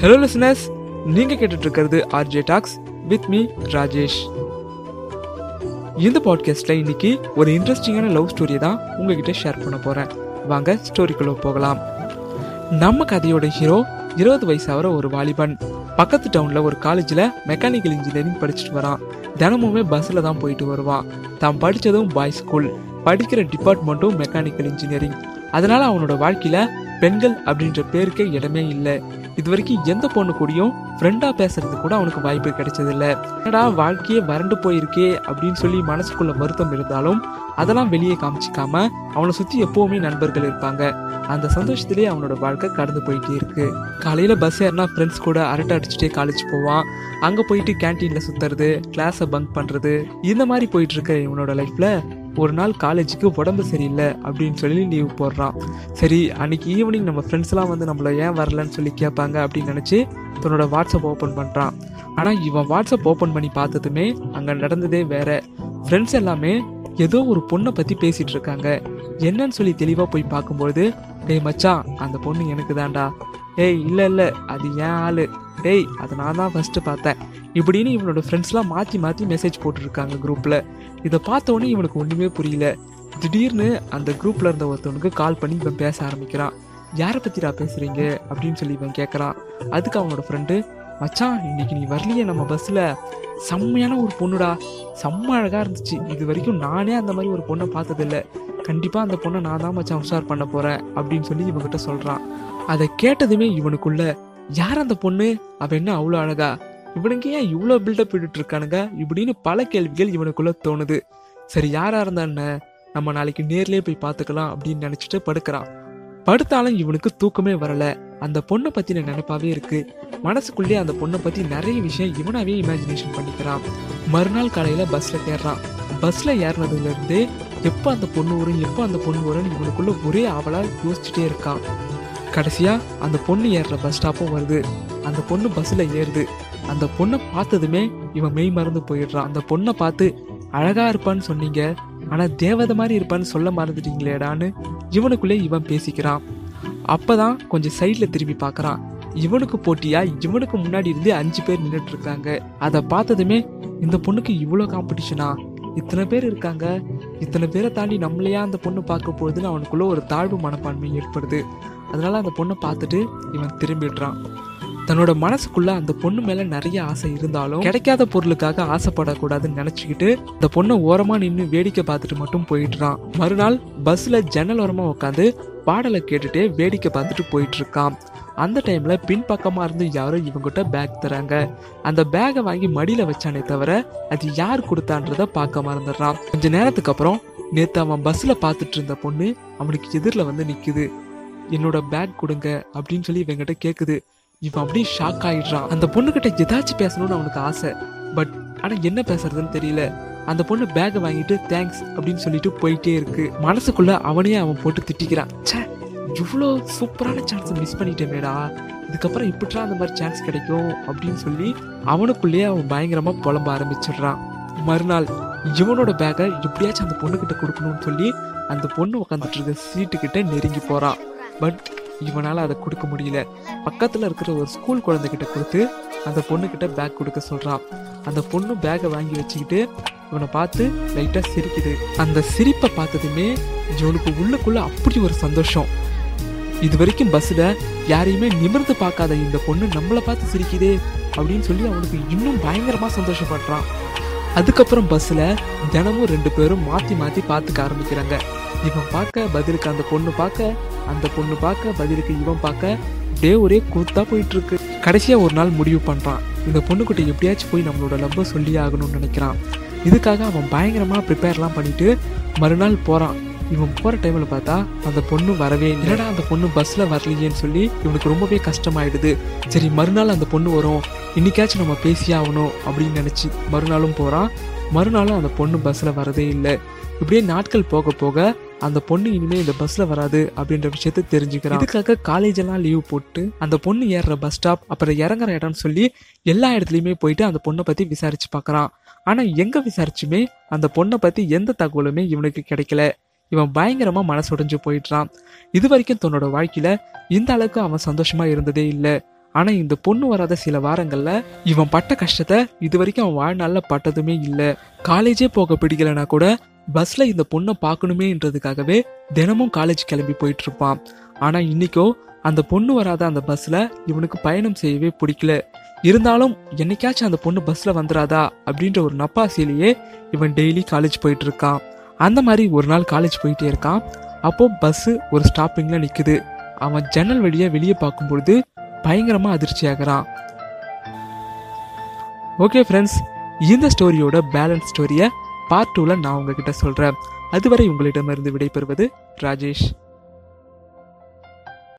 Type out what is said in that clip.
Hello listeners நீங்க கேட்டுட்டு இருக்கிறது RJ talks with me Rajesh இந்த பாட்காஸ்ட்ல இன்னைக்கு ஒரு இன்ட்ரெஸ்டிங்கான லவ் ஸ்டோரியை தான் உங்ககிட்ட ஷேர் பண்ண போறேன். வாங்க ஸ்டோரிக்குள்ள போகலாம். நம்ம கதையோட ஹீரோ இருபது வயசாகிற ஒரு வாலிபன். பக்கத்து டவுன்ல ஒரு காலேஜில் மெக்கானிக்கல் இன்ஜினியரிங் படிச்சுட்டு வரான். தினமுமே பஸ்ஸில் தான் போயிட்டு வருவான். தான் படித்ததும் பாய்ஸ் ஸ்கூல் படிக்கிற டிபார்ட்மெண்ட்டும் மெக்கானிக்கல் இன்ஜினியரிங் அதனால அவனோட வாழ்க்கையில பெண்கள் அப்படின்ற பேருக்கே இடமே இல்லை. இது வரைக்கும் எந்த பொண்ணு கூடயும் ஃப்ரெண்டா பேசுறது கூட அவனுக்கு வாய்ப்பு கிடைச்சதில்ல. என்னடா வாழ்க்கையே வறண்டு போயிருக்கே அப்படின்னு சொல்லி மனசுக்குள்ள வருத்தம் இருந்தாலும் அதெல்லாம் வெளியே காமிச்சிக்காம அவனை சுத்தி எப்பவுமே நண்பர்கள் இருப்பாங்க. அந்த சந்தோஷத்திலே அவனோட வாழ்க்கை கடந்து போயிட்டே இருக்கு. காலையில பஸ் ஏறினா ஃப்ரெண்ட்ஸ் கூட அரட்டை அடிச்சுட்டே காலேஜ் போவான். அங்க போயிட்டு கேன்டீன்ல சுத்துறது கிளாஸை பங்க் பண்றது இந்த மாதிரி போயிட்டு இருக்க இவனோட லைஃப்ல ஒரு நாள் காலேஜுக்கு உடம்பு சரியில்லை அப்படின்னு சொல்லி லீவ் போடுறான். சரி அன்னைக்கு ஈவினிங் நம்ம ஃப்ரெண்ட்ஸ்லாம் வந்து நம்மள ஏன் வரலன்னு சொல்லி கேட்பாங்க அப்படின்னு நினச்சி தன்னோட வாட்ஸ்அப் ஓப்பன் பண்ணுறான் ஆனால் இவன் வாட்ஸ்அப் ஓப்பன் பண்ணி பார்த்ததுமே அங்கே நடந்ததே வேற. ஃப்ரெண்ட்ஸ் எல்லாமே ஏதோ ஒரு பொண்ணை பற்றி பேசிகிட்டு இருக்காங்க. என்னன்னு சொல்லி தெளிவாக போய் பார்க்கும்பொழுது டேய் மச்சான் அந்த பொண்ணு எனக்கு தான்டா. ஏய் இல்லை இல்லை அது ஏன் ஆளு. டேய் அதை நான் தான் ஃபஸ்ட்டு பார்த்தேன். இப்படின்னு இவனோட ஃப்ரெண்ட்ஸ்லாம் மாற்றி மாற்றி மெசேஜ் போட்டுருக்காங்க குரூப்பில் இதை பார்த்தோன்னே இவனுக்கு ஒன்றுமே புரியல. திடீர்னு அந்த குரூப்பில் இருந்த ஒருத்தவனுக்கு கால் பண்ணி இவன் பேச ஆரம்பிக்கிறான். யாரை பற்றிடா பேசுகிறீங்க அப்படின்னு சொல்லி இவன் கேட்குறான் அதுக்கு அவனோட ஃப்ரெண்டு மச்சான் இன்னைக்கு நீ வரலையே நம்ம பஸ்ஸில் செம்மையான ஒரு பொண்ணுடா. செம்ம அழகாக இருந்துச்சு. இது வரைக்கும் நானே அந்த மாதிரி ஒரு பொண்ணை பார்த்ததில்ல. கண்டிப்பாக அந்த பொண்ணை நான் தான் மச்சான் உஷார் பண்ண போகிறேன் அப்படின்னு சொல்லி இவங்கிட்ட சொல்கிறான் அதை கேட்டதுமே இவனுக்குள்ள யார் அந்த பொண்ணு? அவள் என்ன அவ்வளோ அழகா? இவனுக்கு ஏன் இவ்வளோ பில்டப் இட்டு இருக்கானுங்க இப்படின்னு பல கேள்விகள் இவனுக்குள்ள தோணுது. சரி யாரா இருந்தா என்ன? நம்ம நாளைக்கு நேர்லேயே போய் பார்த்துக்கலாம் அப்படின்னு நினச்சிட்டு படுக்கிறான். படுத்தாலும் இவனுக்கு தூக்கமே வரல. அந்த பொண்ணை பற்றின நினப்பாவே இருக்கு. மனசுக்குள்ளே அந்த பொண்ணை பற்றி நிறைய விஷயம் இவனாவே இமேஜினேஷன் பண்ணிக்கிறான். மறுநாள் காலையில் பஸ்ஸில் ஏறுறான் பஸ்ஸில் ஏறினதுலேருந்தே எப்போ அந்த பொண்ணு வரும் எப்போ அந்த பொண்ணு வரும்னு இவனுக்குள்ள ஒரே ஆவலாக யோசிச்சுட்டே இருக்கான். கடைசியாக அந்த பொண்ணு ஏறுற பஸ் ஸ்டாப்பும் வருது. அந்த பொண்ணு பஸ்ஸில் ஏறுது. அந்த பொண்ணை பார்த்ததுமே இவன் மெய் மறந்து போயிடுறான். அந்த பொண்ணை பார்த்து அழகா இருப்பான்னு சொன்னீங்க. ஆனா தேவதை மாதிரி இருப்பான்னு சொல்ல மறந்துட்டீங்களேடான்னு இவனுக்குள்ளே இவன் பேசிக்கிறான். அப்பதான் கொஞ்சம் சைட்ல திரும்பி பார்க்கறான். இவனுக்கு போட்டியா? இவனுக்கு முன்னாடி இருந்து அஞ்சு பேர் நின்றுட்டு இருக்காங்க அதை பார்த்ததுமே இந்த பொண்ணுக்கு இவ்வளோ காம்படிஷனா இத்தனை பேர் இருக்காங்க. இத்தனை பேரை தாண்டி நம்மளையா அந்த பொண்ணு பார்க்க போகுதுன்னு அவனுக்குள்ள ஒரு தாழ்வு மனப்பான்மை ஏற்படுது. அதனால அந்த பொண்ணை பார்த்துட்டு இவன் திரும்பிடுறான். தன்னோட மனசுக்குள்ள அந்த பொண்ணு மேல நிறைய ஆசை இருந்தாலும் கிடைக்காத பொருளுக்காக ஆசைப்படக்கூடாதுன்னு நினைச்சுக்கிட்டு அந்த பொண்ணை ஓரமா நின்று வேடிக்கை பார்த்துட்டு மட்டும் போயிட்டுறான். மறுநாள் பஸ்ல ஜன்னல் ஓரமா உட்காந்து பாடலை கேட்டுட்டே வேடிக்கை பார்த்துட்டு போயிட்டு இருக்கான் அந்த டைம்ல பின்பக்கமா இருந்து யாரோ இவங்கிட்ட பேக் தராங்க அந்த பேகை வாங்கி மடியில வச்சானே தவிர அது யார் கொடுத்தான்றத பார்க்க மறந்துடுறான். கொஞ்ச நேரத்துக்கு அப்புறம் நேற்று அவன் பஸ்ல பார்த்துட்டு இருந்த பொண்ணு அவனுக்கு எதிரில் வந்து நிக்குது. என்னோட பேக் கொடுங்க அப்படின்னு சொல்லி இவங்கிட்ட கேட்குது இவன் அப்படியே ஷாக் ஆயிடுறான். அந்த பொண்ணுகிட்ட ஏதாச்சும் பேசணும்னு அவனுக்கு ஆசை. பட் ஆனா என்ன பேசுறதுன்னு தெரியல. அந்த பொண்ணு பேக்கை வாங்கிட்டு தேங்க்ஸ் அப்படின்னு சொல்லிட்டு போயிட்டே இருக்கு. மனசுக்குள்ள அவனையே அவன் போட்டு திட்டிக்கிறான். ச்சே இவ்வளோ சூப்பரான சான்ஸ் மிஸ் பண்ணிட்டேமேடா. இதுக்கப்புறம் இப்படிலாம் அந்த மாதிரி சான்ஸ் கிடைக்கும் அப்படின்னு சொல்லி அவனுக்குள்ளேயே அவன் பயங்கரமா புலம்ப ஆரம்பிச்சிடுறான். மறுநாள் இவனோட பேக்கை எப்படியாச்சும் அந்த பொண்ணுக்கிட்ட கொடுக்கணும்னு சொல்லி அந்த பொண்ணு உட்காந்துட்டு இருக்க சீட்டுக்கிட்ட நெருங்கி போறான் பட் இவனால் அதை கொடுக்க முடியல. பக்கத்தில் இருக்கிற ஒரு ஸ்கூல் குழந்தைகிட்ட கொடுத்து அந்த பொண்ணுக்கிட்ட பேக் கொடுக்க சொல்கிறான் அந்த பொண்ணு பேக்கை வாங்கி வச்சுக்கிட்டு இவனை பார்த்து லைட்டாக சிரிக்குது. அந்த சிரிப்பை பார்த்ததுமே இவனுக்கு உள்ளுக்குள்ளே அப்படி ஒரு சந்தோஷம். இது வரைக்கும் பஸ்ஸில் யாரையுமே நிமிர்ந்து பார்க்காத இந்த பொண்ணு நம்மளை பார்த்து சிரிக்குதே அப்படின்னு சொல்லி அவனுக்கு இன்னும் பயங்கரமாக சந்தோஷப்படுறான். அதுக்கப்புறம் பஸ்ஸில் தினமும் ரெண்டு பேரும் மாற்றி மாற்றி பார்த்துக்க ஆரம்பிக்கிறாங்க. இவன் பார்க்க பதிலுக்கு அந்த பொண்ணு பார்க்க அந்த பொண்ணு பார்க்க பதிலுக்கு இவன் பார்க்க டே ஒரே கூத்தா போயிட்டு இருக்கு கடைசியா ஒரு நாள் முடிவு பண்றான். இந்த பொண்ணுக்கிட்ட எப்படியாச்சும் போய் நம்மளோட லவ்வை சொல்லி ஆகணும்னு நினைக்கிறான். இதுக்காக அவன் பயங்கரமா ப்ரிப்பேர்லாம் பண்ணிட்டு மறுநாள் போறான். இவன் போகிற டைமில் பார்த்தா அந்த பொண்ணு வரவே இல்லைடா அந்த பொண்ணு பஸ்ஸில் வரலையேன்னு சொல்லி இவனுக்கு ரொம்பவே கஷ்டமாயிடுது. சரி மறுநாள் அந்த பொண்ணு வரும். இன்னைக்காச்சும் நம்ம பேசியே ஆகணும் அப்படின்னு நினச்சி மறுநாளும் போகிறான் மறுநாளும் அந்த பொண்ணு பஸ்ஸில் வரதே இல்லை. இப்படியே நாட்கள் போக போக அந்த பொண்ணு இனிமே இந்த பஸ்ல வராது அப்படின்ற விஷயத்த தெரிஞ்சுக்கிறான் இதுக்காக காலேஜ் எல்லாம் லீவ் போட்டு அந்த பொண்ணு ஏறுற பஸ் ஸ்டாப் அப்புறம் இறங்குற இடம்னு சொல்லி எல்லா இடத்துலயுமே போயிட்டு அந்த பொண்ணை பத்தி விசாரிச்சு பார்க்குறான் ஆனா எங்க விசாரிச்சுமே அந்த பொண்ணை பத்தி எந்த தகவலுமே இவனுக்கு கிடைக்கல. இவன் பயங்கரமா மனசுடைஞ்சு போயிடுறான். இது வரைக்கும் தன்னோட வாழ்க்கையில இந்த அளவுக்கு அவன் சந்தோஷமா இருந்ததே இல்லை. ஆனா இந்த பொண்ணு வராத சில வாரங்கள்ல இவன் பட்ட கஷ்டத்தை இது வரைக்கும் அவன் வாழ்நாளில் பட்டதுமே இல்லை. காலேஜே போக பிடிக்கலனா கூட பஸ்ல இந்த பொண்ணை பார்க்கணுமேன்றதுக்காகவே தினமும் காலேஜ் கிளம்பி போயிட்டு இருப்பான் ஆனா இன்னைக்கோ அந்த பொண்ணு வராத அந்த பஸ்ல இவனுக்கு பயணம் செய்யவே பிடிக்கல. இருந்தாலும் என்னைக்காச்சும் அந்த பொண்ணு பஸ்ல வந்துடாதா அப்படின்ற ஒரு நப்பாசையிலேயே இவன் டெய்லி காலேஜ் போயிட்டு இருக்கான் அந்த மாதிரி ஒரு நாள் காலேஜ் போயிட்டே இருக்கான். அப்போ பஸ் ஒரு ஸ்டாப்பிங்ல நிக்குது. அவன் ஜன்னல் வழியா வெளியே பார்க்கும்பொழுது பயங்கரமா அதிர்ச்சி ஆகிறான் ஓகே ஃப்ரெண்ட்ஸ் இந்த ஸ்டோரியோட பேலன்ஸ் ஸ்டோரியை பார்ட் டூவில் நான் உங்ககிட்ட சொல்கிறேன் அதுவரை உங்களிடமிருந்து விடைபெறுவது ராஜேஷ்.